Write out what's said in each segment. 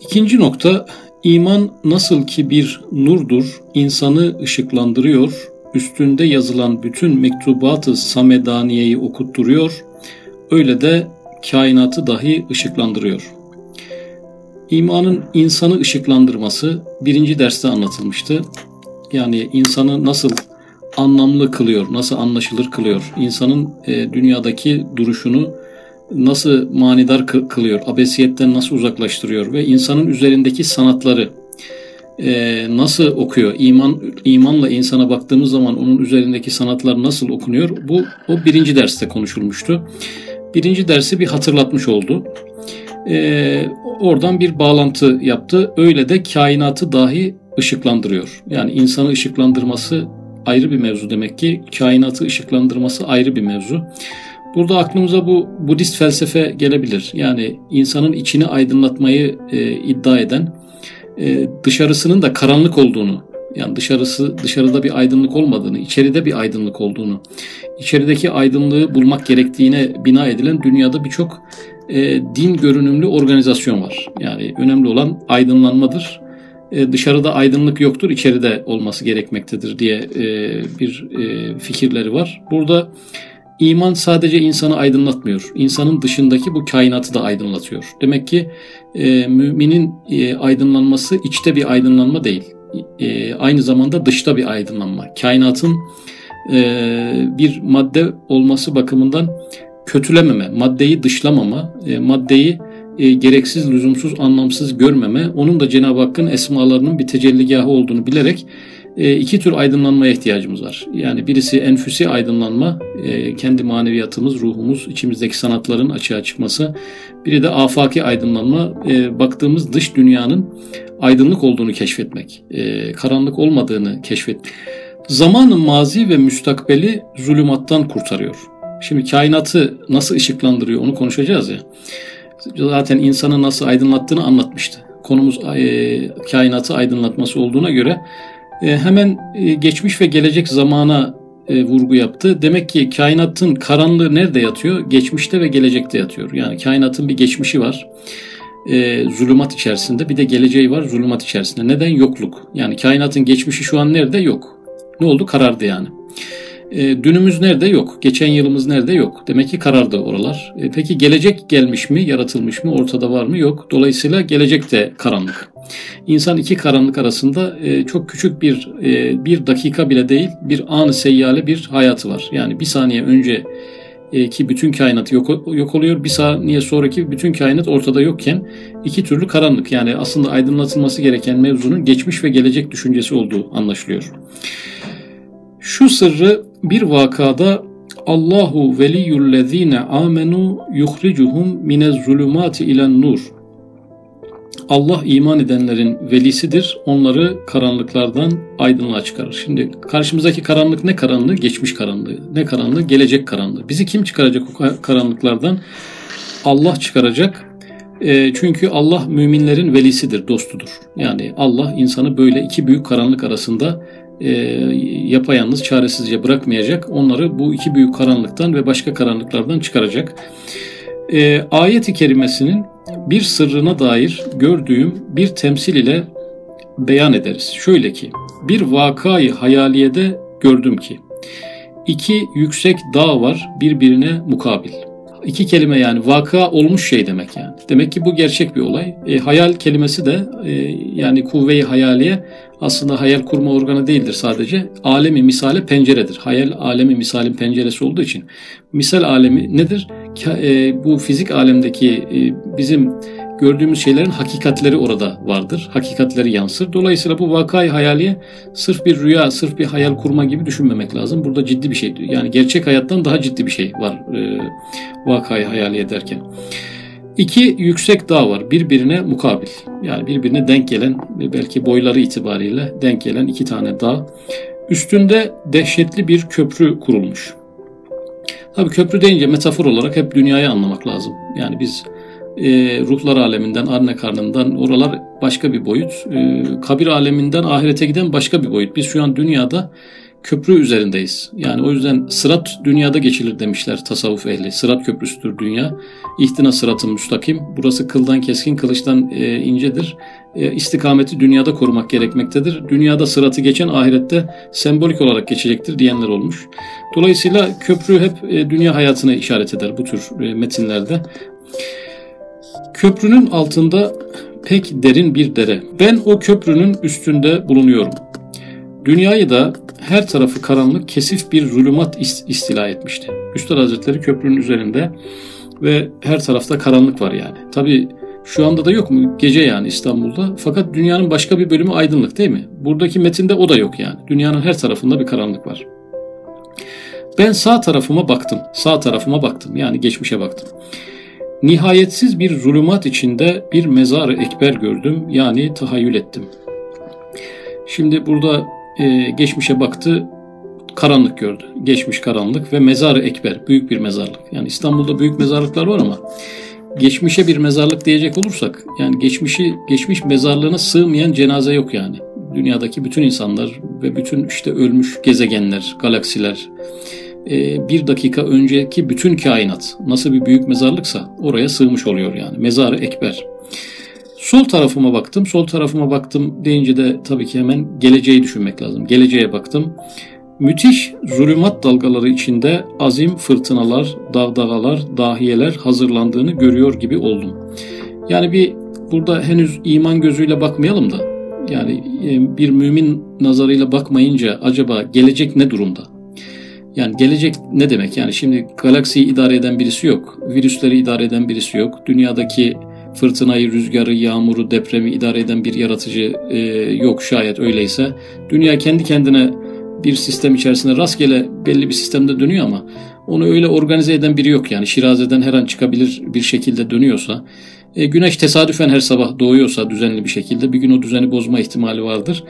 İkinci nokta iman nasıl ki bir nurdur, insanı ışıklandırıyor, üstünde yazılan bütün mektubatı Samedaniye'yi okutturuyor, öyle de kainatı dahi ışıklandırıyor. İmanın insanı ışıklandırması birinci derste anlatılmıştı. Yani insanı nasıl anlamlı kılıyor, nasıl anlaşılır kılıyor, insanın e, dünyadaki duruşunu nasıl manidar kılıyor, abesiyetten nasıl uzaklaştırıyor ve insanın üzerindeki sanatları e, nasıl okuyor, iman imanla insana baktığımız zaman onun üzerindeki sanatlar nasıl okunuyor, bu o birinci derste konuşulmuştu. Birinci dersi bir hatırlatmış oldu. E, oradan bir bağlantı yaptı. Öyle de kainatı dahi ışıklandırıyor. Yani insanı ışıklandırması ayrı bir mevzu demek ki. Kainatı ışıklandırması ayrı bir mevzu. Burada aklımıza bu Budist felsefe gelebilir. Yani insanın içini aydınlatmayı e, iddia eden, e, dışarısının da karanlık olduğunu, yani dışarısı dışarıda bir aydınlık olmadığını, içeride bir aydınlık olduğunu, içerideki aydınlığı bulmak gerektiğine bina edilen dünyada birçok e, din görünümlü organizasyon var. Yani önemli olan aydınlanmadır. E, dışarıda aydınlık yoktur, içeride olması gerekmektedir diye e, bir e, fikirleri var. Burada iman sadece insanı aydınlatmıyor. İnsanın dışındaki bu kainatı da aydınlatıyor. Demek ki e, müminin e, aydınlanması içte bir aydınlanma değil. E, aynı zamanda dışta bir aydınlanma. Kainatın e, bir madde olması bakımından kötülememe, maddeyi dışlamama, e, maddeyi e, gereksiz, lüzumsuz, anlamsız görmeme, onun da Cenab-ı Hakk'ın esmalarının bir tecelligahı olduğunu bilerek iki tür aydınlanmaya ihtiyacımız var. Yani birisi enfüsi aydınlanma, e, kendi maneviyatımız, ruhumuz, içimizdeki sanatların açığa çıkması. Biri de afaki aydınlanma, e, baktığımız dış dünyanın aydınlık olduğunu keşfetmek, e, karanlık olmadığını keşfetmek. Zamanın mazi ve müstakbeli zulümattan kurtarıyor. Şimdi kainatı nasıl ışıklandırıyor onu konuşacağız ya. Zaten insanı nasıl aydınlattığını anlatmıştı. Konumuz e, kainatı aydınlatması olduğuna göre e, hemen e, geçmiş ve gelecek zamana e, vurgu yaptı. Demek ki kainatın karanlığı nerede yatıyor? Geçmişte ve gelecekte yatıyor. Yani kainatın bir geçmişi var. E, zulümat içerisinde bir de geleceği var zulümat içerisinde. Neden? Yokluk. Yani kainatın geçmişi şu an nerede? Yok. Ne oldu? Karardı yani. E, dünümüz nerede? Yok. Geçen yılımız nerede? Yok. Demek ki karardı oralar. E, peki gelecek gelmiş mi? Yaratılmış mı? Ortada var mı? Yok. Dolayısıyla gelecek de karanlık. İnsan iki karanlık arasında e, çok küçük bir e, bir dakika bile değil bir an seyyale bir hayatı var. Yani bir saniye önce e, ki bütün kainat yok, yok oluyor. Bir saniye sonraki bütün kainat ortada yokken iki türlü karanlık. Yani aslında aydınlatılması gereken mevzunun geçmiş ve gelecek düşüncesi olduğu anlaşılıyor. Şu sırrı bir vakada Allahu veliyyullezine amenu yuhricuhum minez zulümati ilen nur. Allah iman edenlerin velisidir. Onları karanlıklardan aydınlığa çıkarır. Şimdi karşımızdaki karanlık ne karanlığı? Geçmiş karanlığı. Ne karanlığı? Gelecek karanlığı. Bizi kim çıkaracak o karanlıklardan? Allah çıkaracak. E, çünkü Allah müminlerin velisidir, dostudur. Yani Allah insanı böyle iki büyük karanlık arasında e, yapayalnız, çaresizce bırakmayacak. Onları bu iki büyük karanlıktan ve başka karanlıklardan çıkaracak. E, ayet-i kerimesinin bir sırrına dair gördüğüm bir temsil ile beyan ederiz. Şöyle ki, bir vakayı hayaliyede gördüm ki, iki yüksek dağ var birbirine mukabil. İki kelime yani vaka olmuş şey demek yani. Demek ki bu gerçek bir olay. E, hayal kelimesi de e, yani kuvve-i hayaliye aslında hayal kurma organı değildir sadece. Alemi misale penceredir. Hayal alemi misalin penceresi olduğu için. Misal alemi nedir? E, bu fizik alemdeki e, bizim gördüğümüz şeylerin hakikatleri orada vardır. Hakikatleri yansır. Dolayısıyla bu vakayı hayaliye sırf bir rüya, sırf bir hayal kurma gibi düşünmemek lazım. Burada ciddi bir şey. Yani gerçek hayattan daha ciddi bir şey var e, vakayı hayaliye derken. İki yüksek dağ var birbirine mukabil. Yani birbirine denk gelen belki boyları itibariyle denk gelen iki tane dağ. Üstünde dehşetli bir köprü kurulmuş. Tabii köprü deyince metafor olarak hep dünyayı anlamak lazım. Yani biz e, ruhlar aleminden, anne karnından oralar başka bir boyut. E, kabir aleminden ahirete giden başka bir boyut. Biz şu an dünyada köprü üzerindeyiz. Yani o yüzden sırat dünyada geçilir demişler tasavvuf ehli. Sırat köprüsüdür dünya. İhtina sıratın müstakim. Burası kıldan keskin, kılıçtan e, incedir. E, istikameti dünyada korumak gerekmektedir. Dünyada sıratı geçen ahirette sembolik olarak geçecektir diyenler olmuş. Dolayısıyla köprü hep e, dünya hayatına işaret eder bu tür e, metinlerde. Köprünün altında pek derin bir dere. Ben o köprünün üstünde bulunuyorum. Dünyayı da her tarafı karanlık, kesif bir zulümat istila etmişti. Üstad Hazretleri köprünün üzerinde ve her tarafta karanlık var yani. Tabi şu anda da yok mu? Gece yani İstanbul'da. Fakat dünyanın başka bir bölümü aydınlık değil mi? Buradaki metinde o da yok yani. Dünyanın her tarafında bir karanlık var. Ben sağ tarafıma baktım. Sağ tarafıma baktım. Yani geçmişe baktım. Nihayetsiz bir zulümat içinde bir mezar-ı ekber gördüm. Yani tahayyül ettim. Şimdi burada e, geçmişe baktı, karanlık gördü. Geçmiş karanlık ve mezar-ı ekber, büyük bir mezarlık. Yani İstanbul'da büyük mezarlıklar var ama geçmişe bir mezarlık diyecek olursak yani geçmişi geçmiş mezarlığına sığmayan cenaze yok yani. Dünyadaki bütün insanlar ve bütün işte ölmüş gezegenler, galaksiler, e, bir dakika önceki bütün kainat nasıl bir büyük mezarlıksa oraya sığmış oluyor yani. Mezarı ekber. Sol tarafıma baktım. Sol tarafıma baktım deyince de tabii ki hemen geleceği düşünmek lazım. Geleceğe baktım. Müthiş zulümat dalgaları içinde azim fırtınalar, dağdağalar, dahiyeler hazırlandığını görüyor gibi oldum. Yani bir burada henüz iman gözüyle bakmayalım da yani e, bir mümin nazarıyla bakmayınca acaba gelecek ne durumda? Yani gelecek ne demek? Yani şimdi galaksiyi idare eden birisi yok. Virüsleri idare eden birisi yok. Dünyadaki fırtınayı, rüzgarı, yağmuru, depremi idare eden bir yaratıcı e, yok şayet öyleyse. Dünya kendi kendine bir sistem içerisinde rastgele belli bir sistemde dönüyor ama onu öyle organize eden biri yok yani. Şirazeden her an çıkabilir bir şekilde dönüyorsa. E, güneş tesadüfen her sabah doğuyorsa düzenli bir şekilde bir gün o düzeni bozma ihtimali vardır.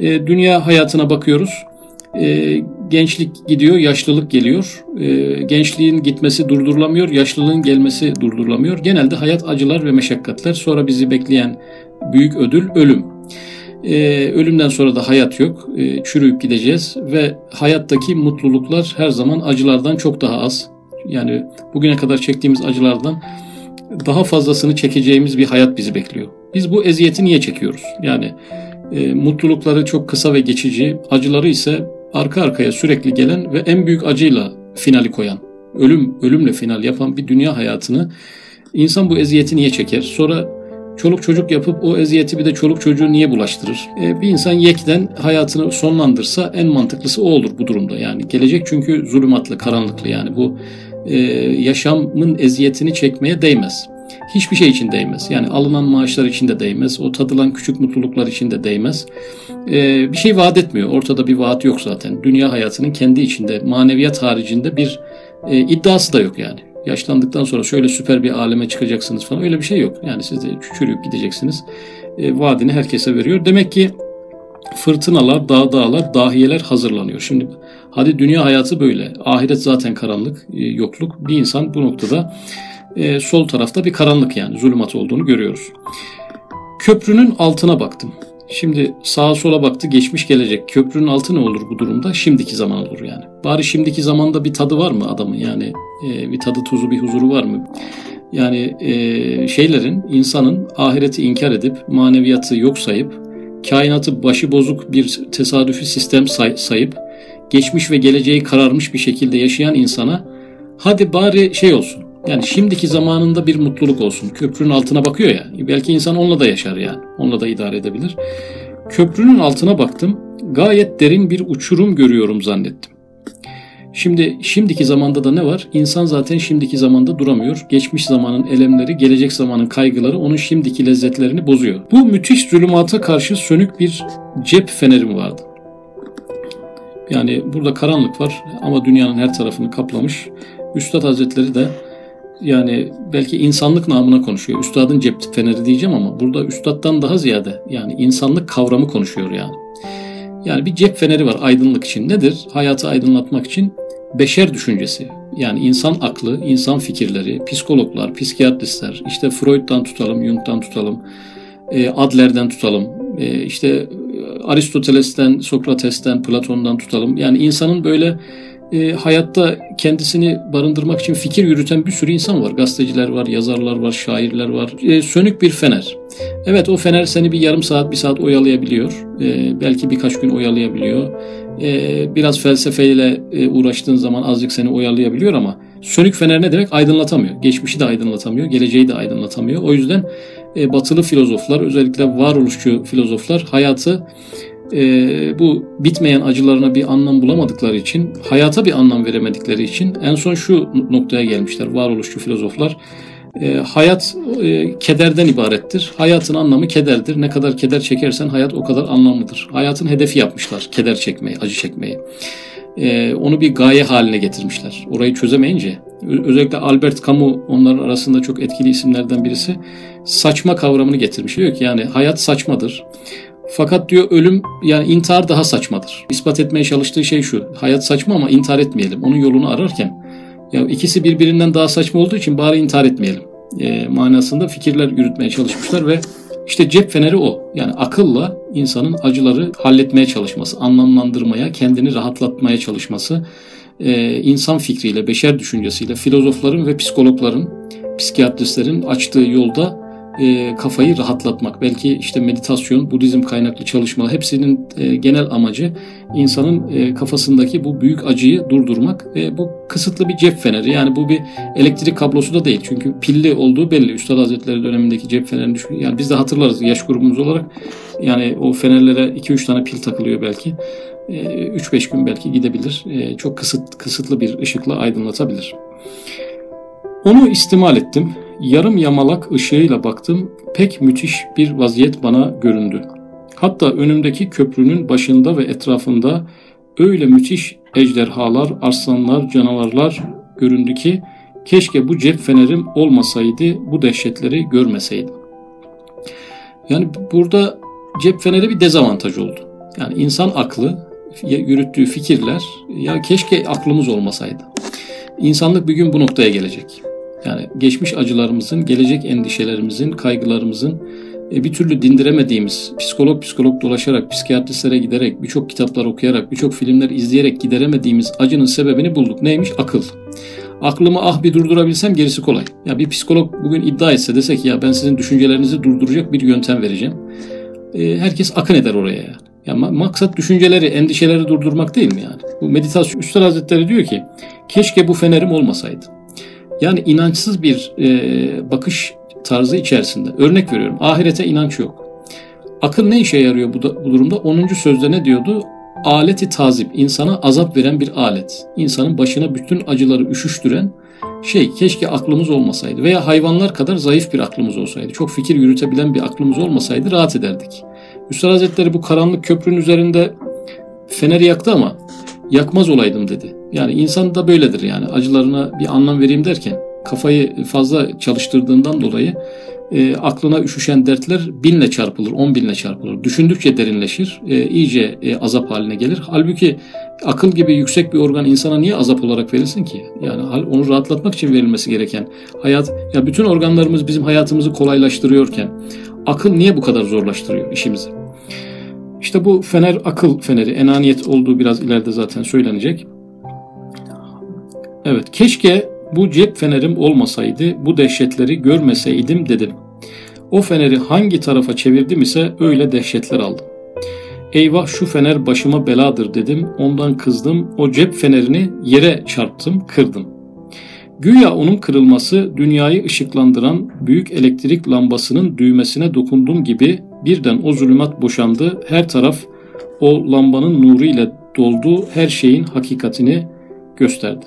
E, dünya hayatına bakıyoruz. E, gençlik gidiyor, yaşlılık geliyor. E, gençliğin gitmesi durdurulamıyor, yaşlılığın gelmesi durdurulamıyor. Genelde hayat acılar ve meşakkatler. Sonra bizi bekleyen büyük ödül ölüm. E, ölümden sonra da hayat yok. E, çürüyüp gideceğiz ve hayattaki mutluluklar her zaman acılardan çok daha az. Yani bugüne kadar çektiğimiz acılardan daha fazlasını çekeceğimiz bir hayat bizi bekliyor. Biz bu eziyeti niye çekiyoruz? Yani e, mutlulukları çok kısa ve geçici, acıları ise arka arkaya sürekli gelen ve en büyük acıyla finali koyan, ölüm ölümle final yapan bir dünya hayatını insan bu eziyeti niye çeker? Sonra çoluk çocuk yapıp o eziyeti bir de çoluk çocuğu niye bulaştırır? E, bir insan yekten hayatını sonlandırsa en mantıklısı o olur bu durumda. Yani gelecek çünkü zulümatlı, karanlıklı yani bu e, yaşamın eziyetini çekmeye değmez hiçbir şey için değmez. Yani alınan maaşlar için de değmez. O tadılan küçük mutluluklar için de değmez. Ee, bir şey vaat etmiyor. Ortada bir vaat yok zaten. Dünya hayatının kendi içinde, maneviyat haricinde bir e, iddiası da yok yani. Yaşlandıktan sonra şöyle süper bir aleme çıkacaksınız falan öyle bir şey yok. Yani siz de çürüyüp gideceksiniz. E, vaadini herkese veriyor. Demek ki fırtınalar, dağ dağlar, dahiyeler hazırlanıyor. Şimdi hadi dünya hayatı böyle. Ahiret zaten karanlık, e, yokluk. Bir insan bu noktada e, sol tarafta bir karanlık yani zulümat olduğunu görüyoruz. Köprünün altına baktım. Şimdi sağa sola baktı geçmiş gelecek. Köprünün altı ne olur bu durumda? Şimdiki zaman olur yani. Bari şimdiki zamanda bir tadı var mı adamın yani e, bir tadı tuzu bir huzuru var mı? Yani e, şeylerin insanın ahireti inkar edip maneviyatı yok sayıp kainatı başı bozuk bir tesadüfi sistem say- sayıp geçmiş ve geleceği kararmış bir şekilde yaşayan insana hadi bari şey olsun yani şimdiki zamanında bir mutluluk olsun. Köprünün altına bakıyor ya. Belki insan onunla da yaşar yani. Onunla da idare edebilir. Köprünün altına baktım. Gayet derin bir uçurum görüyorum zannettim. Şimdi şimdiki zamanda da ne var? İnsan zaten şimdiki zamanda duramıyor. Geçmiş zamanın elemleri, gelecek zamanın kaygıları onun şimdiki lezzetlerini bozuyor. Bu müthiş zulümata karşı sönük bir cep fenerim vardı. Yani burada karanlık var ama dünyanın her tarafını kaplamış. Üstad Hazretleri de yani belki insanlık namına konuşuyor. Üstadın cep feneri diyeceğim ama burada üstaddan daha ziyade yani insanlık kavramı konuşuyor yani. Yani bir cep feneri var aydınlık için. Nedir? Hayatı aydınlatmak için beşer düşüncesi. Yani insan aklı, insan fikirleri, psikologlar, psikiyatristler, işte Freud'dan tutalım, Jung'dan tutalım, e, Adler'den tutalım, e, işte Aristoteles'ten, Sokrates'ten, Platon'dan tutalım. Yani insanın böyle e, hayatta kendisini barındırmak için fikir yürüten bir sürü insan var. Gazeteciler var, yazarlar var, şairler var. E, sönük bir fener. Evet o fener seni bir yarım saat, bir saat oyalayabiliyor. E, belki birkaç gün oyalayabiliyor. E, biraz felsefeyle e, uğraştığın zaman azıcık seni oyalayabiliyor ama sönük fener ne demek? Aydınlatamıyor. Geçmişi de aydınlatamıyor, geleceği de aydınlatamıyor. O yüzden e, batılı filozoflar, özellikle varoluşçu filozoflar hayatı e, bu bitmeyen acılarına bir anlam bulamadıkları için, hayata bir anlam veremedikleri için en son şu noktaya gelmişler varoluşçu filozoflar. E, hayat e, kederden ibarettir. Hayatın anlamı kederdir. Ne kadar keder çekersen hayat o kadar anlamlıdır. Hayatın hedefi yapmışlar keder çekmeyi, acı çekmeyi. E, onu bir gaye haline getirmişler. Orayı çözemeyince. Özellikle Albert Camus onların arasında çok etkili isimlerden birisi. Saçma kavramını getirmiş. Diyor ki yani hayat saçmadır. Fakat diyor ölüm yani intihar daha saçmadır. İspat etmeye çalıştığı şey şu. Hayat saçma ama intihar etmeyelim. Onun yolunu ararken ya ikisi birbirinden daha saçma olduğu için bari intihar etmeyelim. E, manasında fikirler yürütmeye çalışmışlar ve işte cep feneri o. Yani akılla insanın acıları halletmeye çalışması, anlamlandırmaya, kendini rahatlatmaya çalışması, e, insan fikriyle, beşer düşüncesiyle, filozofların ve psikologların, psikiyatristlerin açtığı yolda e, kafayı rahatlatmak. Belki işte meditasyon, Budizm kaynaklı çalışma hepsinin e, genel amacı insanın e, kafasındaki bu büyük acıyı durdurmak. E, bu kısıtlı bir cep feneri. Yani bu bir elektrik kablosu da değil. Çünkü pilli olduğu belli. Üstad Hazretleri dönemindeki cep fenerini düşün. Yani biz de hatırlarız yaş grubumuz olarak. Yani o fenerlere 2-3 tane pil takılıyor belki. 3-5 e, gün belki gidebilir. E, çok kısıt, kısıtlı bir ışıkla aydınlatabilir. Onu istimal ettim yarım yamalak ışığıyla baktım, pek müthiş bir vaziyet bana göründü. Hatta önümdeki köprünün başında ve etrafında öyle müthiş ejderhalar, arslanlar, canavarlar göründü ki keşke bu cep fenerim olmasaydı, bu dehşetleri görmeseydim. Yani burada cep feneri bir dezavantaj oldu. Yani insan aklı, yürüttüğü fikirler, ya keşke aklımız olmasaydı. İnsanlık bir gün bu noktaya gelecek. Yani geçmiş acılarımızın, gelecek endişelerimizin, kaygılarımızın e, bir türlü dindiremediğimiz, psikolog psikolog dolaşarak, psikiyatristlere giderek, birçok kitaplar okuyarak, birçok filmler izleyerek gideremediğimiz acının sebebini bulduk. Neymiş? Akıl. Aklımı ah bir durdurabilsem gerisi kolay. Ya bir psikolog bugün iddia etse desek ya ben sizin düşüncelerinizi durduracak bir yöntem vereceğim. E, herkes akın eder oraya yani. Ya maksat düşünceleri, endişeleri durdurmak değil mi yani? Bu meditasyon Üstad Hazretleri diyor ki keşke bu fenerim olmasaydı. Yani inançsız bir e, bakış tarzı içerisinde. Örnek veriyorum. Ahirete inanç yok. Akıl ne işe yarıyor bu, da, bu durumda? 10. sözde ne diyordu? Aleti tazip, insana azap veren bir alet. İnsanın başına bütün acıları üşüştüren şey keşke aklımız olmasaydı veya hayvanlar kadar zayıf bir aklımız olsaydı. Çok fikir yürütebilen bir aklımız olmasaydı rahat ederdik. Üstad Hazretleri bu karanlık köprünün üzerinde feneri yaktı ama yakmaz olaydım dedi. Yani insan da böyledir yani acılarına bir anlam vereyim derken kafayı fazla çalıştırdığından dolayı e, aklına üşüşen dertler binle çarpılır, on binle çarpılır. Düşündükçe derinleşir, e, iyice e, azap haline gelir. Halbuki akıl gibi yüksek bir organ insana niye azap olarak verilsin ki? Yani onu rahatlatmak için verilmesi gereken hayat, ya bütün organlarımız bizim hayatımızı kolaylaştırıyorken akıl niye bu kadar zorlaştırıyor işimizi? İşte bu fener akıl feneri, enaniyet olduğu biraz ileride zaten söylenecek. Evet, keşke bu cep fenerim olmasaydı, bu dehşetleri görmeseydim dedim. O feneri hangi tarafa çevirdim ise öyle dehşetler aldım. Eyvah şu fener başıma beladır dedim, ondan kızdım, o cep fenerini yere çarptım, kırdım. Güya onun kırılması dünyayı ışıklandıran büyük elektrik lambasının düğmesine dokundum gibi birden o zulümat boşandı. Her taraf o lambanın nuru ile doldu. Her şeyin hakikatini gösterdi.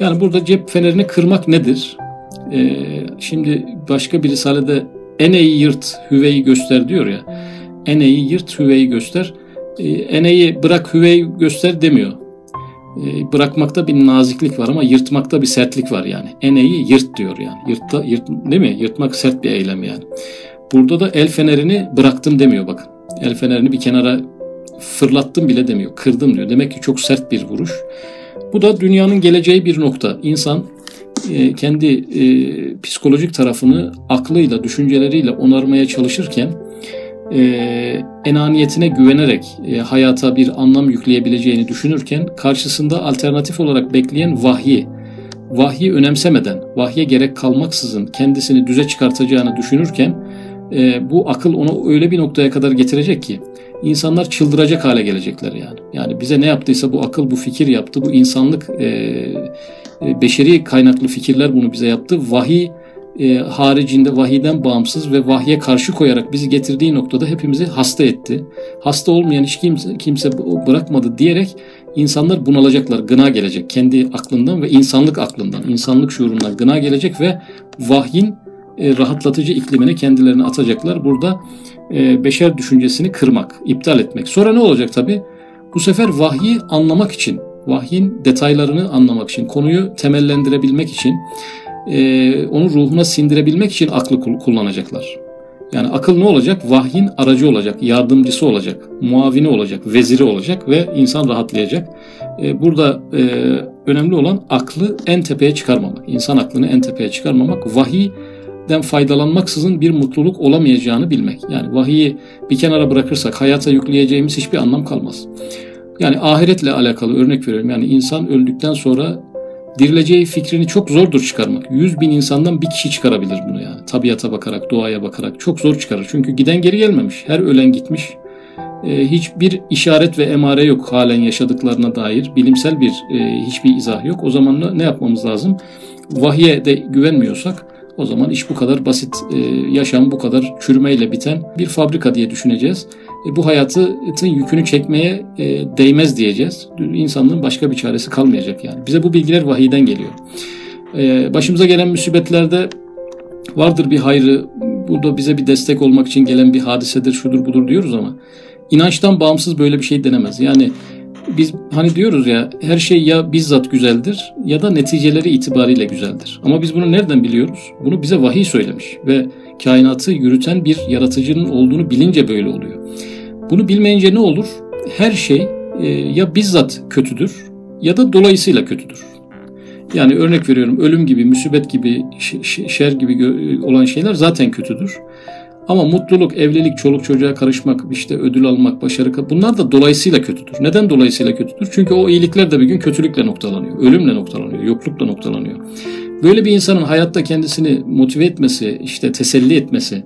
Yani burada cep fenerini kırmak nedir? Ee, şimdi başka bir risalede eneyi yırt, hüveyi göster diyor ya. Eneyi yırt, hüveyi göster. Ee, eneyi bırak, hüveyi göster demiyor. Ee, bırakmakta bir naziklik var ama yırtmakta bir sertlik var yani. Eneyi yırt diyor yani. Yırtta, yırt, değil mi? Yırtmak sert bir eylem yani. Burada da el fenerini bıraktım demiyor bakın. El fenerini bir kenara fırlattım bile demiyor. Kırdım diyor. Demek ki çok sert bir vuruş. Bu da dünyanın geleceği bir nokta. İnsan e, kendi e, psikolojik tarafını aklıyla, düşünceleriyle onarmaya çalışırken e, enaniyetine güvenerek e, hayata bir anlam yükleyebileceğini düşünürken karşısında alternatif olarak bekleyen vahyi, vahyi önemsemeden, vahye gerek kalmaksızın kendisini düze çıkartacağını düşünürken e, bu akıl onu öyle bir noktaya kadar getirecek ki insanlar çıldıracak hale gelecekler yani. Yani bize ne yaptıysa bu akıl, bu fikir yaptı, bu insanlık, e, e, beşeri kaynaklı fikirler bunu bize yaptı. Vahiy e, haricinde vahiden bağımsız ve vahye karşı koyarak bizi getirdiği noktada hepimizi hasta etti. Hasta olmayan hiç kimse, kimse bırakmadı diyerek insanlar bunalacaklar. Gına gelecek kendi aklından ve insanlık aklından, insanlık şuurundan gına gelecek ve vahyin e, rahatlatıcı iklimine kendilerini atacaklar. Burada e, beşer düşüncesini kırmak, iptal etmek. Sonra ne olacak tabi? Bu sefer vahyi anlamak için, vahyin detaylarını anlamak için, konuyu temellendirebilmek için, e, onu ruhuna sindirebilmek için aklı kullanacaklar. Yani akıl ne olacak? Vahyin aracı olacak, yardımcısı olacak, muavini olacak, veziri olacak ve insan rahatlayacak. Burada önemli olan aklı en tepeye çıkarmamak, insan aklını en tepeye çıkarmamak, vahiy den faydalanmaksızın bir mutluluk olamayacağını bilmek. Yani vahiyi bir kenara bırakırsak hayata yükleyeceğimiz hiçbir anlam kalmaz. Yani ahiretle alakalı örnek veriyorum. Yani insan öldükten sonra dirileceği fikrini çok zordur çıkarmak. Yüz bin insandan bir kişi çıkarabilir bunu yani. Tabiata bakarak, doğaya bakarak çok zor çıkarır. Çünkü giden geri gelmemiş. Her ölen gitmiş. Ee, hiçbir işaret ve emare yok halen yaşadıklarına dair. Bilimsel bir e, hiçbir izah yok. O zaman ne yapmamız lazım? Vahye de güvenmiyorsak o zaman iş bu kadar basit, e, yaşam bu kadar çürümeyle biten bir fabrika diye düşüneceğiz. E, bu hayatın yükünü çekmeye e, değmez diyeceğiz. İnsanlığın başka bir çaresi kalmayacak yani. Bize bu bilgiler vahiyden geliyor. Başımıza gelen musibetlerde vardır bir hayrı, bu da bize bir destek olmak için gelen bir hadisedir, şudur budur diyoruz ama inançtan bağımsız böyle bir şey denemez. Yani biz hani diyoruz ya her şey ya bizzat güzeldir ya da neticeleri itibariyle güzeldir. Ama biz bunu nereden biliyoruz? Bunu bize vahiy söylemiş ve kainatı yürüten bir yaratıcının olduğunu bilince böyle oluyor. Bunu bilmeyince ne olur? Her şey e, ya bizzat kötüdür ya da dolayısıyla kötüdür. Yani örnek veriyorum ölüm gibi, müsibet gibi, şer gibi olan şeyler zaten kötüdür. Ama mutluluk, evlilik, çoluk çocuğa karışmak, işte ödül almak, başarı bunlar da dolayısıyla kötüdür. Neden dolayısıyla kötüdür? Çünkü o iyilikler de bir gün kötülükle noktalanıyor, ölümle noktalanıyor, yoklukla noktalanıyor. Böyle bir insanın hayatta kendisini motive etmesi, işte teselli etmesi,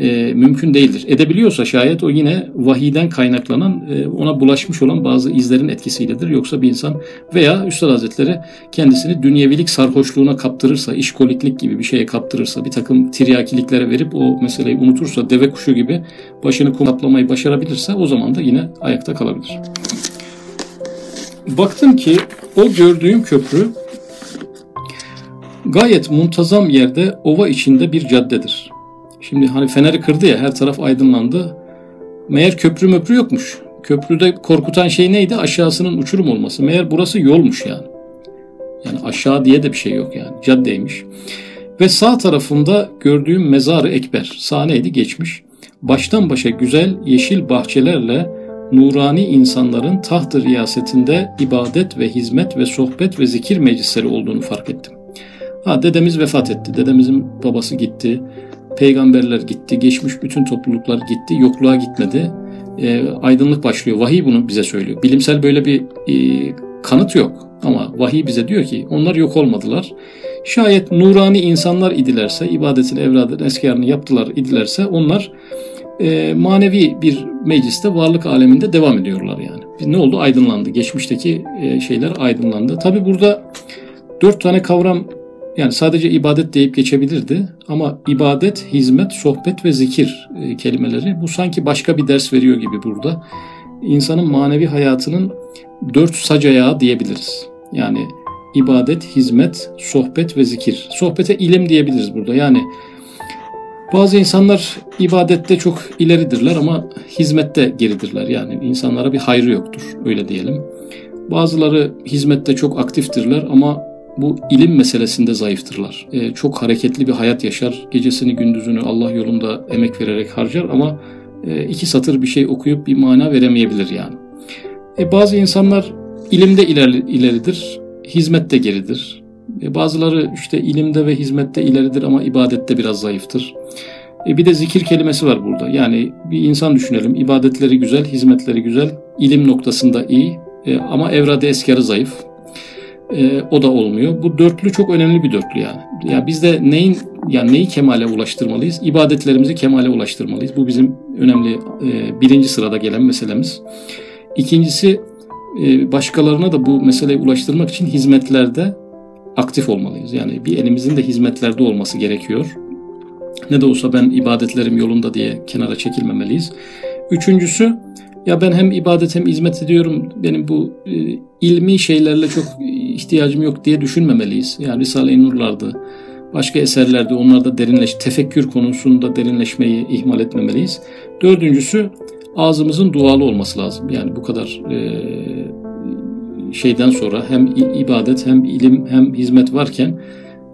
e, mümkün değildir. Edebiliyorsa şayet o yine vahiden kaynaklanan e, ona bulaşmış olan bazı izlerin etkisiyledir. Yoksa bir insan veya Üstad Hazretleri kendisini dünyevilik sarhoşluğuna kaptırırsa, işkoliklik gibi bir şeye kaptırırsa, bir takım tiryakiliklere verip o meseleyi unutursa, deve kuşu gibi başını kaplamayı başarabilirse o zaman da yine ayakta kalabilir. Baktım ki o gördüğüm köprü gayet muntazam yerde ova içinde bir caddedir. Şimdi hani feneri kırdı ya her taraf aydınlandı. Meğer köprü möprü yokmuş. Köprüde korkutan şey neydi? Aşağısının uçurum olması. Meğer burası yolmuş yani. Yani aşağı diye de bir şey yok yani. Caddeymiş. Ve sağ tarafında gördüğüm mezarı ekber. Sahneydi geçmiş. Baştan başa güzel yeşil bahçelerle nurani insanların taht riyasetinde ibadet ve hizmet ve sohbet ve zikir meclisleri olduğunu fark ettim. Ha dedemiz vefat etti. Dedemizin babası gitti. Peygamberler gitti, geçmiş bütün topluluklar gitti, yokluğa gitmedi. E, aydınlık başlıyor. Vahiy bunu bize söylüyor. Bilimsel böyle bir e, kanıt yok. Ama vahiy bize diyor ki onlar yok olmadılar. Şayet nurani insanlar idilerse, ibadetini, evradını, eskarını yaptılar idilerse onlar e, manevi bir mecliste varlık aleminde devam ediyorlar yani. Ne oldu? Aydınlandı. Geçmişteki e, şeyler aydınlandı. Tabi burada dört tane kavram yani sadece ibadet deyip geçebilirdi ama ibadet, hizmet, sohbet ve zikir e, kelimeleri bu sanki başka bir ders veriyor gibi burada. İnsanın manevi hayatının dört sac ayağı diyebiliriz. Yani ibadet, hizmet, sohbet ve zikir. Sohbete ilim diyebiliriz burada. Yani bazı insanlar ibadette çok ileridirler ama hizmette geridirler. Yani insanlara bir hayrı yoktur öyle diyelim. Bazıları hizmette çok aktiftirler ama bu ilim meselesinde zayıftırlar. E, çok hareketli bir hayat yaşar. Gecesini gündüzünü Allah yolunda emek vererek harcar ama e, iki satır bir şey okuyup bir mana veremeyebilir yani. E, bazı insanlar ilimde ileri, ileridir, hizmette geridir. E, bazıları işte ilimde ve hizmette ileridir ama ibadette biraz zayıftır. E bir de zikir kelimesi var burada. Yani bir insan düşünelim. İbadetleri güzel, hizmetleri güzel, ilim noktasında iyi e, ama evrade eskarı zayıf. E, o da olmuyor. Bu dörtlü çok önemli bir dörtlü yani. Ya biz de neyin yani neyi kemale ulaştırmalıyız? İbadetlerimizi kemale ulaştırmalıyız. Bu bizim önemli e, birinci sırada gelen meselemiz. İkincisi e, başkalarına da bu meseleyi ulaştırmak için hizmetlerde aktif olmalıyız. Yani bir elimizin de hizmetlerde olması gerekiyor. Ne de olsa ben ibadetlerim yolunda diye kenara çekilmemeliyiz. Üçüncüsü ya ben hem ibadet hem hizmet ediyorum. Benim bu e, ilmi şeylerle çok ihtiyacım yok diye düşünmemeliyiz. Yani Risale-i Nur'larda, başka eserlerde onlarda derinleş, tefekkür konusunda derinleşmeyi ihmal etmemeliyiz. Dördüncüsü ağzımızın dualı olması lazım. Yani bu kadar e, şeyden sonra hem ibadet hem ilim hem hizmet varken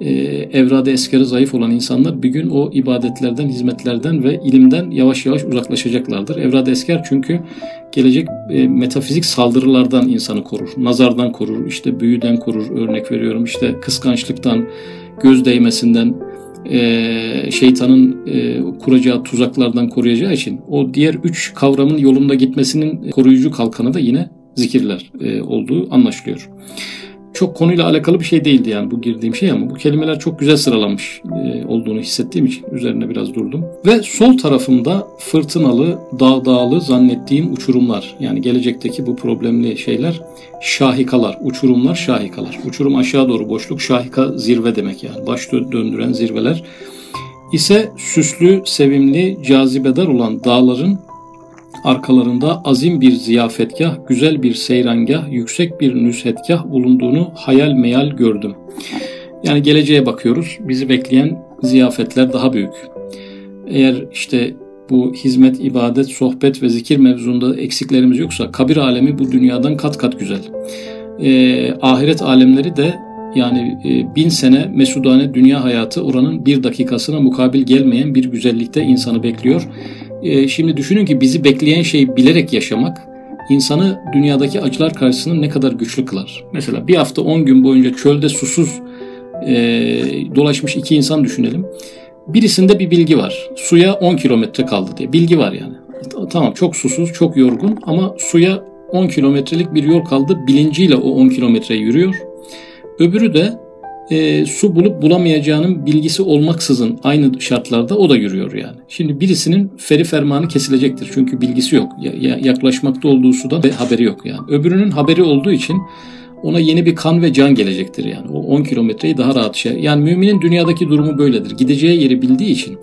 e, evrada eskarı zayıf olan insanlar bir gün o ibadetlerden, hizmetlerden ve ilimden yavaş yavaş uzaklaşacaklardır. Evrada esker çünkü gelecek e, metafizik saldırılardan insanı korur. Nazardan korur, işte büyüden korur örnek veriyorum. işte kıskançlıktan, göz değmesinden, e, şeytanın e, kuracağı tuzaklardan koruyacağı için o diğer üç kavramın yolunda gitmesinin koruyucu kalkanı da yine zikirler e, olduğu anlaşılıyor çok konuyla alakalı bir şey değildi yani bu girdiğim şey ama bu kelimeler çok güzel sıralanmış e, olduğunu hissettiğim için üzerine biraz durdum. Ve sol tarafımda fırtınalı, dağ dağlı zannettiğim uçurumlar yani gelecekteki bu problemli şeyler şahikalar, uçurumlar şahikalar. Uçurum aşağı doğru boşluk, şahika zirve demek yani baş döndüren zirveler ise süslü, sevimli, cazibedar olan dağların arkalarında azim bir ziyafetgah, güzel bir seyrangah, yüksek bir nüshetgah bulunduğunu hayal meyal gördüm. Yani geleceğe bakıyoruz. Bizi bekleyen ziyafetler daha büyük. Eğer işte bu hizmet, ibadet, sohbet ve zikir mevzunda eksiklerimiz yoksa kabir alemi bu dünyadan kat kat güzel. Ee, ahiret alemleri de yani e, bin sene mesudane dünya hayatı oranın bir dakikasına mukabil gelmeyen bir güzellikte insanı bekliyor. Ee, şimdi düşünün ki bizi bekleyen şeyi bilerek yaşamak insanı dünyadaki acılar karşısında ne kadar güçlü kılar. Mesela bir hafta 10 gün boyunca çölde susuz e, dolaşmış iki insan düşünelim. Birisinde bir bilgi var. Suya 10 kilometre kaldı diye. Bilgi var yani. Tamam çok susuz, çok yorgun ama suya 10 kilometrelik bir yol kaldı. Bilinciyle o 10 kilometre yürüyor. Öbürü de e, su bulup bulamayacağının bilgisi olmaksızın aynı şartlarda o da yürüyor yani. Şimdi birisinin feri fermanı kesilecektir çünkü bilgisi yok. Ya, ya, yaklaşmakta olduğu sudan haberi yok yani. Öbürünün haberi olduğu için ona yeni bir kan ve can gelecektir yani. O 10 kilometreyi daha rahat şey. Yani müminin dünyadaki durumu böyledir. Gideceği yeri bildiği için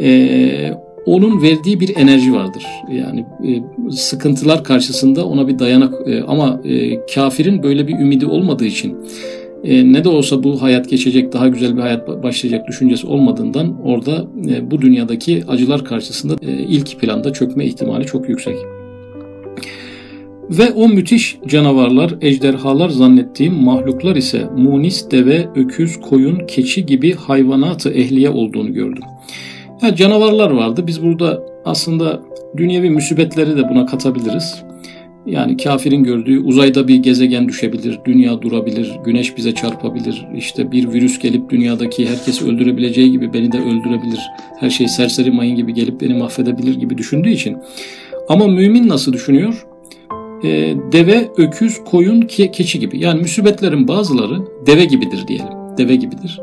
e, onun verdiği bir enerji vardır. Yani e, sıkıntılar karşısında ona bir dayanak e, ama e, kafirin böyle bir ümidi olmadığı için e, ne de olsa bu hayat geçecek, daha güzel bir hayat başlayacak düşüncesi olmadığından orada e, bu dünyadaki acılar karşısında e, ilk planda çökme ihtimali çok yüksek. Ve o müthiş canavarlar, ejderhalar zannettiğim mahluklar ise munis, deve, öküz, koyun, keçi gibi hayvanatı ehliye olduğunu gördüm. Ya canavarlar vardı. Biz burada aslında dünyevi musibetleri de buna katabiliriz. Yani kafirin gördüğü uzayda bir gezegen düşebilir, dünya durabilir, güneş bize çarpabilir, işte bir virüs gelip dünyadaki herkesi öldürebileceği gibi beni de öldürebilir, her şey serseri mayın gibi gelip beni mahvedebilir gibi düşündüğü için. Ama mümin nasıl düşünüyor? Ee, deve, öküz, koyun, ke keçi gibi. Yani müsibetlerin bazıları deve gibidir diyelim. Deve gibidir.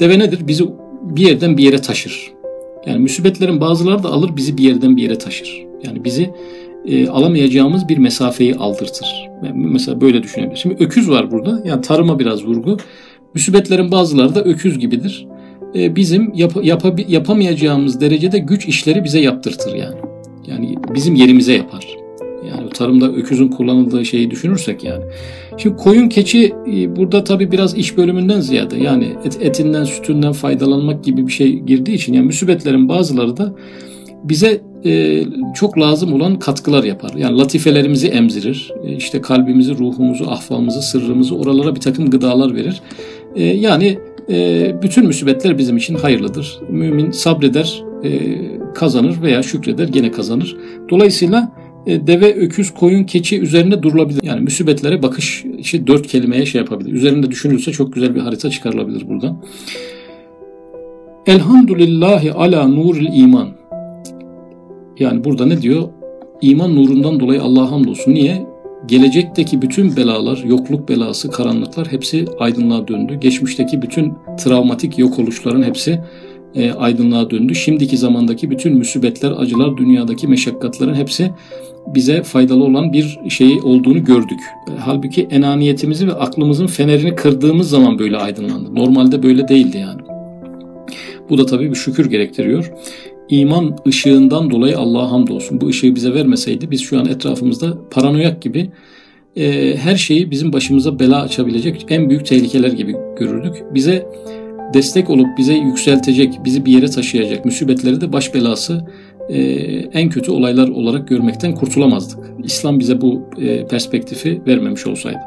Deve nedir? Bizi bir yerden bir yere taşır. Yani müsibetlerin bazıları da alır bizi bir yerden bir yere taşır. Yani bizi e, alamayacağımız bir mesafeyi aldırtır. Yani mesela böyle düşünebiliriz. Şimdi öküz var burada. Yani tarıma biraz vurgu. Müsibetlerin bazıları da öküz gibidir. E, bizim yap, yap, yapamayacağımız derecede güç işleri bize yaptırtır yani. Yani bizim yerimize yapar. Yani tarımda öküzün kullanıldığı şeyi düşünürsek yani. Şimdi koyun keçi e, burada tabii biraz iş bölümünden ziyade yani et, etinden sütünden faydalanmak gibi bir şey girdiği için yani müsibetlerin bazıları da bize e, çok lazım olan katkılar yapar. Yani latifelerimizi emzirir, e, işte kalbimizi, ruhumuzu, ahvamızı, sırrımızı oralara bir takım gıdalar verir. E, yani e, bütün müsibetler bizim için hayırlıdır. Mümin sabreder, e, kazanır veya şükreder, gene kazanır. Dolayısıyla e, deve, öküz, koyun, keçi üzerinde durulabilir. Yani müsibetlere bakış işte dört kelimeye şey yapabilir. Üzerinde düşünülse çok güzel bir harita çıkarılabilir buradan. Elhamdülillahi ala nuril iman. Yani burada ne diyor? İman nurundan dolayı Allah'a hamdolsun. Niye? Gelecekteki bütün belalar, yokluk belası, karanlıklar hepsi aydınlığa döndü. Geçmişteki bütün travmatik yok oluşların hepsi e, aydınlığa döndü. Şimdiki zamandaki bütün müsibetler, acılar, dünyadaki meşakkatların hepsi bize faydalı olan bir şey olduğunu gördük. Halbuki enaniyetimizi ve aklımızın fenerini kırdığımız zaman böyle aydınlandı. Normalde böyle değildi yani. Bu da tabii bir şükür gerektiriyor. İman ışığından dolayı Allah'a hamdolsun. Bu ışığı bize vermeseydi biz şu an etrafımızda paranoyak gibi e, her şeyi bizim başımıza bela açabilecek en büyük tehlikeler gibi görürdük. Bize destek olup bize yükseltecek, bizi bir yere taşıyacak musibetleri de baş belası e, en kötü olaylar olarak görmekten kurtulamazdık. İslam bize bu e, perspektifi vermemiş olsaydı.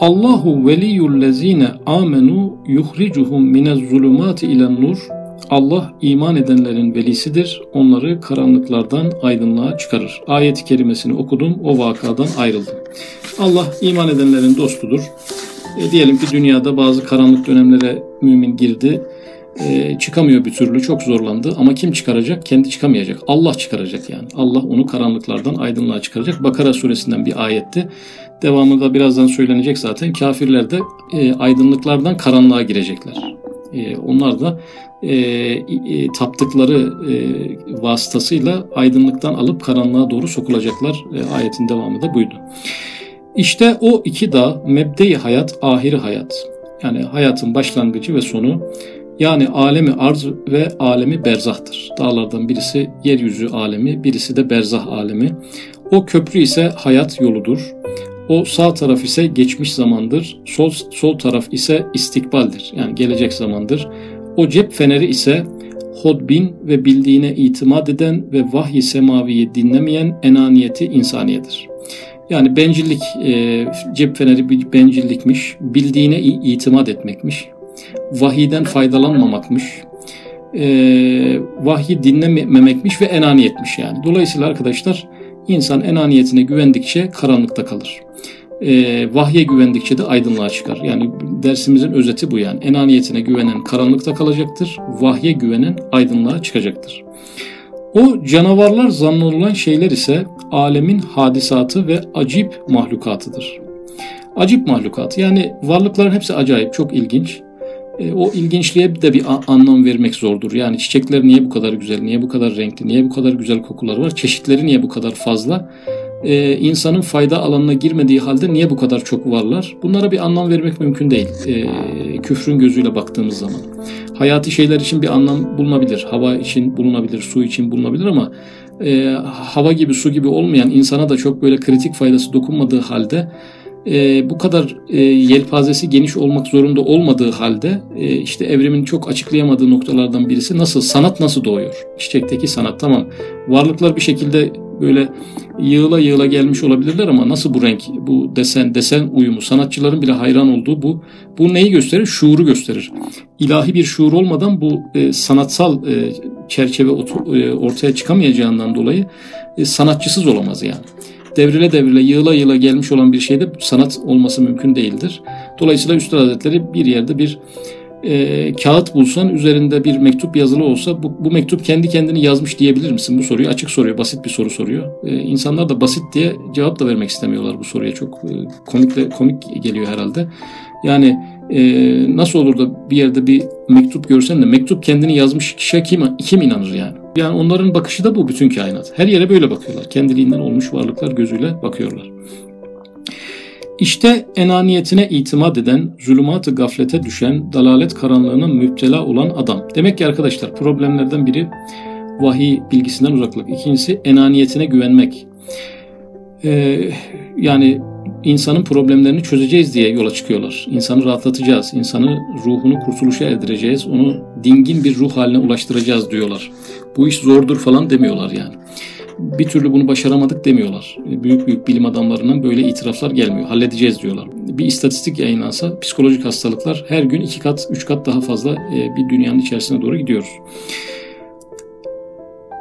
Allahu veliyyullezine amenu yuhricuhum minez zulumati ilen nur. Allah iman edenlerin velisidir. Onları karanlıklardan aydınlığa çıkarır. Ayet-i kerimesini okudum. O vakadan ayrıldım. Allah iman edenlerin dostudur. E, diyelim ki dünyada bazı karanlık dönemlere mümin girdi. E, çıkamıyor bir türlü çok zorlandı ama kim çıkaracak? Kendi çıkamayacak. Allah çıkaracak yani. Allah onu karanlıklardan aydınlığa çıkaracak. Bakara suresinden bir ayetti. Devamı da birazdan söylenecek zaten. Kafirler de e, aydınlıklardan karanlığa girecekler. E, onlar da e, e, taptıkları e, vasıtasıyla aydınlıktan alıp karanlığa doğru sokulacaklar. E, ayetin devamı da buydu. İşte o iki dağ mebde hayat, ahiri hayat. Yani hayatın başlangıcı ve sonu. Yani alemi arz ve alemi berzahtır. Dağlardan birisi yeryüzü alemi, birisi de berzah alemi. O köprü ise hayat yoludur. O sağ taraf ise geçmiş zamandır, sol, sol taraf ise istikbaldir. Yani gelecek zamandır. O cep feneri ise hodbin ve bildiğine itimat eden ve vahyi semaviyi dinlemeyen enaniyeti insaniyedir. Yani bencillik, e, cep feneri bir bencillikmiş, bildiğine itimat etmekmiş, vahiden faydalanmamakmış, e, vahyi dinlememekmiş ve enaniyetmiş yani. Dolayısıyla arkadaşlar insan enaniyetine güvendikçe karanlıkta kalır. E, vahye güvendikçe de aydınlığa çıkar. Yani dersimizin özeti bu yani. Enaniyetine güvenen karanlıkta kalacaktır, vahye güvenen aydınlığa çıkacaktır. O canavarlar zannolulan şeyler ise alemin hadisatı ve acip mahlukatıdır. Acip mahlukatı yani varlıkların hepsi acayip, çok ilginç. E, o ilginçliğe de bir anlam vermek zordur. Yani çiçekler niye bu kadar güzel, niye bu kadar renkli, niye bu kadar güzel kokuları var, çeşitleri niye bu kadar fazla? Ee, insanın fayda alanına girmediği halde niye bu kadar çok varlar? Bunlara bir anlam vermek mümkün değil. Ee, küfrün gözüyle baktığımız zaman. Hayati şeyler için bir anlam bulunabilir. Hava için bulunabilir, su için bulunabilir ama e, hava gibi, su gibi olmayan insana da çok böyle kritik faydası dokunmadığı halde e, bu kadar e, yelpazesi geniş olmak zorunda olmadığı halde e, işte evrimin çok açıklayamadığı noktalardan birisi nasıl sanat nasıl doğuyor? Çiçekteki sanat tamam. Varlıklar bir şekilde böyle yığıla yığıla gelmiş olabilirler ama nasıl bu renk, bu desen, desen uyumu, sanatçıların bile hayran olduğu bu bu neyi gösterir? Şuuru gösterir. İlahi bir şuur olmadan bu e, sanatsal e, çerçeve e, ortaya çıkamayacağından dolayı e, sanatçısız olamaz yani devrile devrile yığıla yığıla gelmiş olan bir şeyde sanat olması mümkün değildir. Dolayısıyla Üstad Hazretleri bir yerde bir e, kağıt bulsan üzerinde bir mektup yazılı olsa bu, bu mektup kendi kendini yazmış diyebilir misin? Bu soruyu açık soruyor, basit bir soru soruyor. E, insanlar da basit diye cevap da vermek istemiyorlar bu soruya. Çok e, komik komik geliyor herhalde. Yani e, nasıl olur da bir yerde bir mektup görsen de mektup kendini yazmış kişiye kim, kim inanır yani? Yani onların bakışı da bu bütün kainat. Her yere böyle bakıyorlar. Kendiliğinden olmuş varlıklar gözüyle bakıyorlar. İşte enaniyetine itimat eden, zulümatı gaflete düşen, dalalet karanlığına müptela olan adam. Demek ki arkadaşlar problemlerden biri vahiy bilgisinden uzaklık. İkincisi enaniyetine güvenmek. Ee, yani insanın problemlerini çözeceğiz diye yola çıkıyorlar. İnsanı rahatlatacağız, insanı ruhunu kurtuluşa erdireceğiz, onu dingin bir ruh haline ulaştıracağız diyorlar. Bu iş zordur falan demiyorlar yani bir türlü bunu başaramadık demiyorlar. Büyük büyük bilim adamlarından böyle itiraflar gelmiyor. Halledeceğiz diyorlar. Bir istatistik yayınlansa psikolojik hastalıklar her gün iki kat, üç kat daha fazla e, bir dünyanın içerisine doğru gidiyoruz.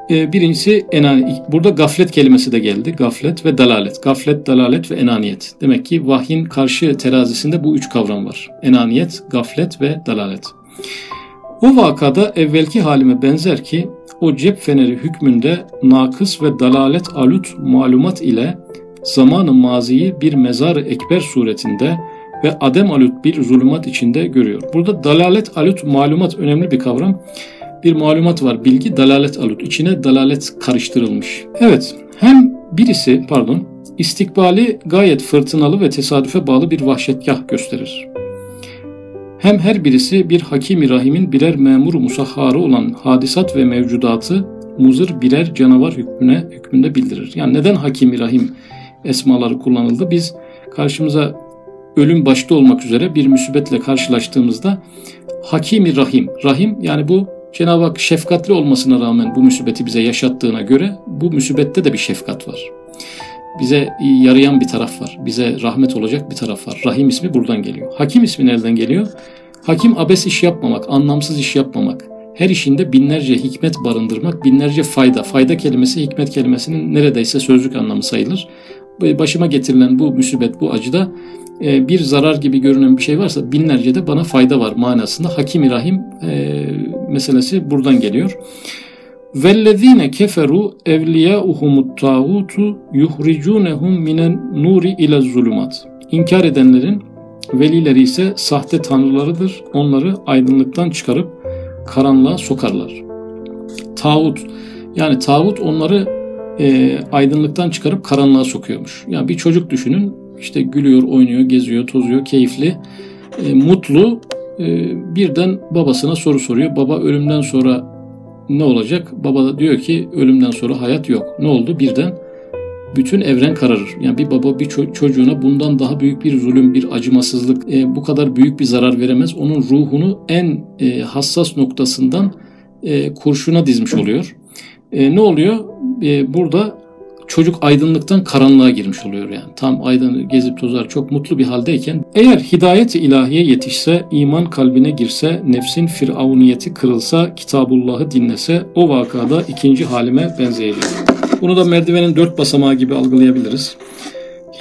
E, birincisi enani. Burada gaflet kelimesi de geldi. Gaflet ve dalalet. Gaflet, dalalet ve enaniyet. Demek ki vahyin karşı terazisinde bu üç kavram var. Enaniyet, gaflet ve dalalet. O vakada evvelki halime benzer ki o cep feneri hükmünde nakıs ve dalalet alut malumat ile zamanı maziyi bir mezar ekber suretinde ve adem alut bir zulümat içinde görüyor. Burada dalalet alut malumat önemli bir kavram. Bir malumat var, bilgi dalalet alut. içine dalalet karıştırılmış. Evet, hem birisi pardon istikbali gayet fırtınalı ve tesadüfe bağlı bir vahşetgah gösterir. Hem her birisi bir hakimi rahimin birer memur musahharı olan hadisat ve mevcudatı muzır birer canavar hükmüne hükmünde bildirir. Yani neden hakimi rahim esmaları kullanıldı? Biz karşımıza ölüm başta olmak üzere bir müsibetle karşılaştığımızda hakimi rahim, rahim yani bu Cenab-ı Hak şefkatli olmasına rağmen bu müsibeti bize yaşattığına göre bu müsibette de bir şefkat var. Bize yarayan bir taraf var. Bize rahmet olacak bir taraf var. Rahim ismi buradan geliyor. Hakim ismi nereden geliyor? Hakim abes iş yapmamak, anlamsız iş yapmamak. Her işinde binlerce hikmet barındırmak, binlerce fayda. Fayda kelimesi hikmet kelimesinin neredeyse sözlük anlamı sayılır. Başıma getirilen bu müsibet, bu acıda e, bir zarar gibi görünen bir şey varsa binlerce de bana fayda var manasında. Hakim-i Rahim e, meselesi buradan geliyor. Vellezine keferu evliyauhumut tağutu yuhricunehum minen nuri ile zulumat. İnkar edenlerin velileri ise sahte tanrılarıdır. Onları aydınlıktan çıkarıp karanlığa sokarlar. Tağut yani tağut onları e, aydınlıktan çıkarıp karanlığa sokuyormuş. Yani bir çocuk düşünün işte gülüyor, oynuyor, geziyor, tozuyor, keyifli, e, mutlu. E, birden babasına soru soruyor. Baba ölümden sonra ne olacak? Baba da diyor ki ölümden sonra hayat yok. Ne oldu? Birden bütün evren kararır. Yani bir baba bir çocuğuna bundan daha büyük bir zulüm, bir acımasızlık, e, bu kadar büyük bir zarar veremez. Onun ruhunu en e, hassas noktasından e, kurşuna dizmiş oluyor. E, ne oluyor? E, burada çocuk aydınlıktan karanlığa girmiş oluyor yani. Tam aydın gezip tozar çok mutlu bir haldeyken eğer hidayet ilahiye yetişse, iman kalbine girse, nefsin firavuniyeti kırılsa, kitabullahı dinlese o vakada ikinci halime benzeyecek. Bunu da merdivenin dört basamağı gibi algılayabiliriz.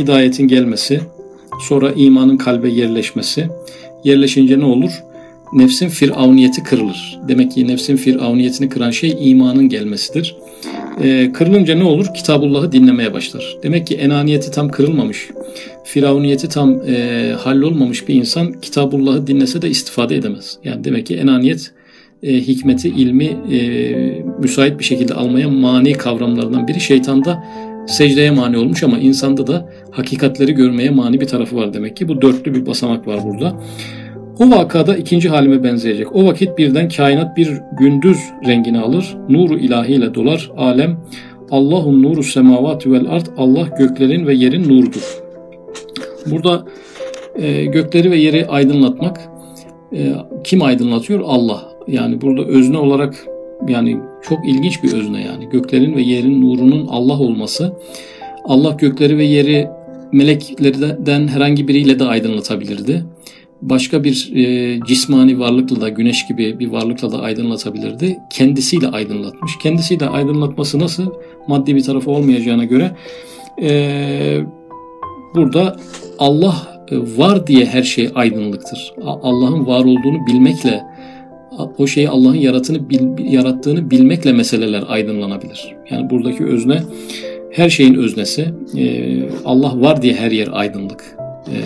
Hidayetin gelmesi, sonra imanın kalbe yerleşmesi. Yerleşince ne olur? Nefsin firavuniyeti kırılır. Demek ki nefsin firavuniyetini kıran şey imanın gelmesidir e, kırılınca ne olur? Kitabullah'ı dinlemeye başlar. Demek ki enaniyeti tam kırılmamış, firavuniyeti tam e, hallolmamış bir insan Kitabullah'ı dinlese de istifade edemez. Yani demek ki enaniyet e, hikmeti, ilmi e, müsait bir şekilde almaya mani kavramlarından biri. Şeytanda secdeye mani olmuş ama insanda da hakikatleri görmeye mani bir tarafı var demek ki. Bu dörtlü bir basamak var burada. O vakada ikinci halime benzeyecek. O vakit birden kainat bir gündüz rengini alır. Nuru ilahiyle dolar alem. Allahun nuru semavati vel art. Allah göklerin ve yerin nurudur. Burada e, gökleri ve yeri aydınlatmak e, kim aydınlatıyor? Allah. Yani burada özne olarak yani çok ilginç bir özne yani. Göklerin ve yerin nurunun Allah olması. Allah gökleri ve yeri meleklerden herhangi biriyle de aydınlatabilirdi başka bir e, cismani varlıkla da güneş gibi bir varlıkla da aydınlatabilirdi. Kendisiyle aydınlatmış. Kendisiyle aydınlatması nasıl? Maddi bir tarafı olmayacağına göre e, burada Allah e, var diye her şey aydınlıktır. Allah'ın var olduğunu bilmekle o şeyi Allah'ın yaratını, bil, yarattığını bilmekle meseleler aydınlanabilir. Yani buradaki özne her şeyin öznesi. E, Allah var diye her yer aydınlık. E,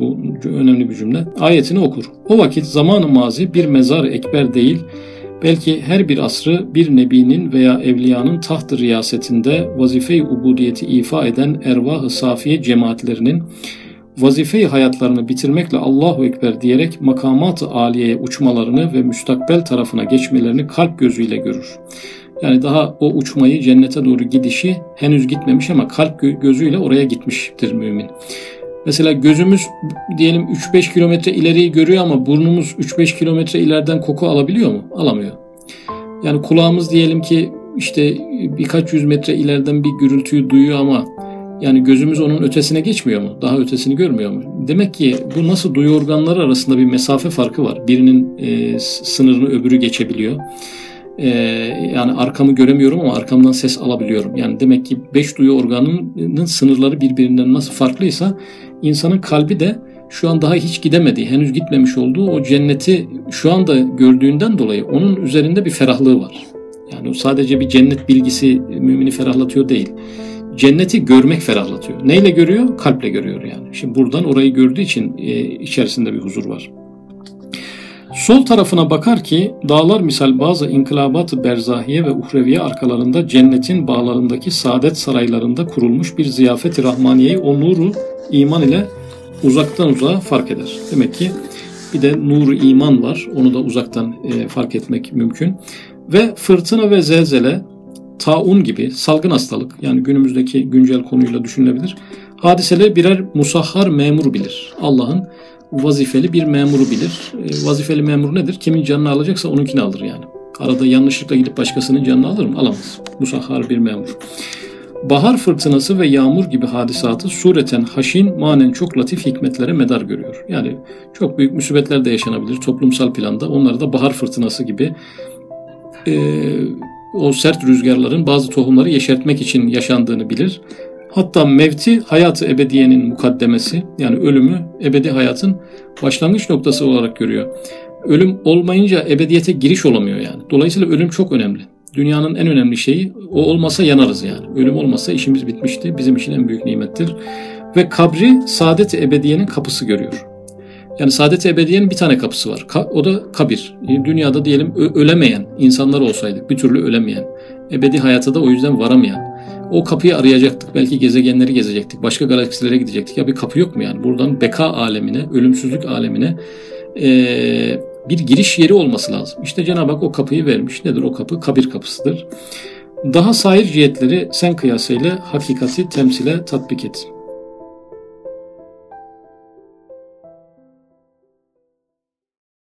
bu önemli bir cümle. Ayetini okur. O vakit zamanı mazi bir mezar ekber değil, belki her bir asrı bir nebinin veya evliyanın taht riyasetinde vazife-i ubudiyeti ifa eden ervah-ı safiye cemaatlerinin vazife-i hayatlarını bitirmekle Allahu Ekber diyerek makamat-ı aliyeye uçmalarını ve müstakbel tarafına geçmelerini kalp gözüyle görür. Yani daha o uçmayı cennete doğru gidişi henüz gitmemiş ama kalp gözüyle oraya gitmiştir mümin. Mesela gözümüz diyelim 3-5 kilometre ileriyi görüyor ama burnumuz 3-5 kilometre ileriden koku alabiliyor mu? Alamıyor. Yani kulağımız diyelim ki işte birkaç yüz metre ileriden bir gürültüyü duyuyor ama yani gözümüz onun ötesine geçmiyor mu? Daha ötesini görmüyor mu? Demek ki bu nasıl duyu organları arasında bir mesafe farkı var. Birinin e, sınırını öbürü geçebiliyor. E, yani arkamı göremiyorum ama arkamdan ses alabiliyorum. Yani demek ki beş duyu organının sınırları birbirinden nasıl farklıysa insanın kalbi de şu an daha hiç gidemediği, henüz gitmemiş olduğu o cenneti şu anda gördüğünden dolayı onun üzerinde bir ferahlığı var. Yani sadece bir cennet bilgisi mümini ferahlatıyor değil. Cenneti görmek ferahlatıyor. Neyle görüyor? Kalple görüyor yani. Şimdi buradan orayı gördüğü için e, içerisinde bir huzur var. Sol tarafına bakar ki dağlar misal bazı inkılabat-ı berzahiye ve uhreviye arkalarında cennetin bağlarındaki saadet saraylarında kurulmuş bir ziyafet-i rahmaniyeyi o nuru iman ile uzaktan uzağa fark eder. Demek ki bir de nuru iman var. Onu da uzaktan e, fark etmek mümkün. Ve fırtına ve zelzele, taun gibi salgın hastalık yani günümüzdeki güncel konuyla düşünülebilir. Hadiseleri birer musahhar memur bilir. Allah'ın vazifeli bir memuru bilir. E, vazifeli memur nedir? Kimin canını alacaksa onunkini alır yani. Arada yanlışlıkla gidip başkasının canını alır mı? Alamaz. Musahhar bir memur. Bahar fırtınası ve yağmur gibi hadisatı sureten haşin, manen çok latif hikmetlere medar görüyor. Yani çok büyük musibetler de yaşanabilir toplumsal planda. Onları da bahar fırtınası gibi e, o sert rüzgarların bazı tohumları yeşertmek için yaşandığını bilir. Hatta mevti hayatı ebediyenin mukaddemesi yani ölümü ebedi hayatın başlangıç noktası olarak görüyor. Ölüm olmayınca ebediyete giriş olamıyor yani. Dolayısıyla ölüm çok önemli. Dünyanın en önemli şeyi o olmasa yanarız yani. Ölüm olmasa işimiz bitmişti. Bizim için en büyük nimettir. Ve kabri saadet ebediyenin kapısı görüyor. Yani saadet ebediyenin bir tane kapısı var. O da kabir. Dünyada diyelim ölemeyen insanlar olsaydık bir türlü ölemeyen. Ebedi hayata da o yüzden varamayan. O kapıyı arayacaktık. Belki gezegenleri gezecektik. Başka galaksilere gidecektik. Ya bir kapı yok mu yani? Buradan beka alemine, ölümsüzlük alemine ee, bir giriş yeri olması lazım. İşte Cenab-ı Hak o kapıyı vermiş. Nedir o kapı? Kabir kapısıdır. Daha sair cihetleri sen kıyasıyla hakikati temsile tatbik et.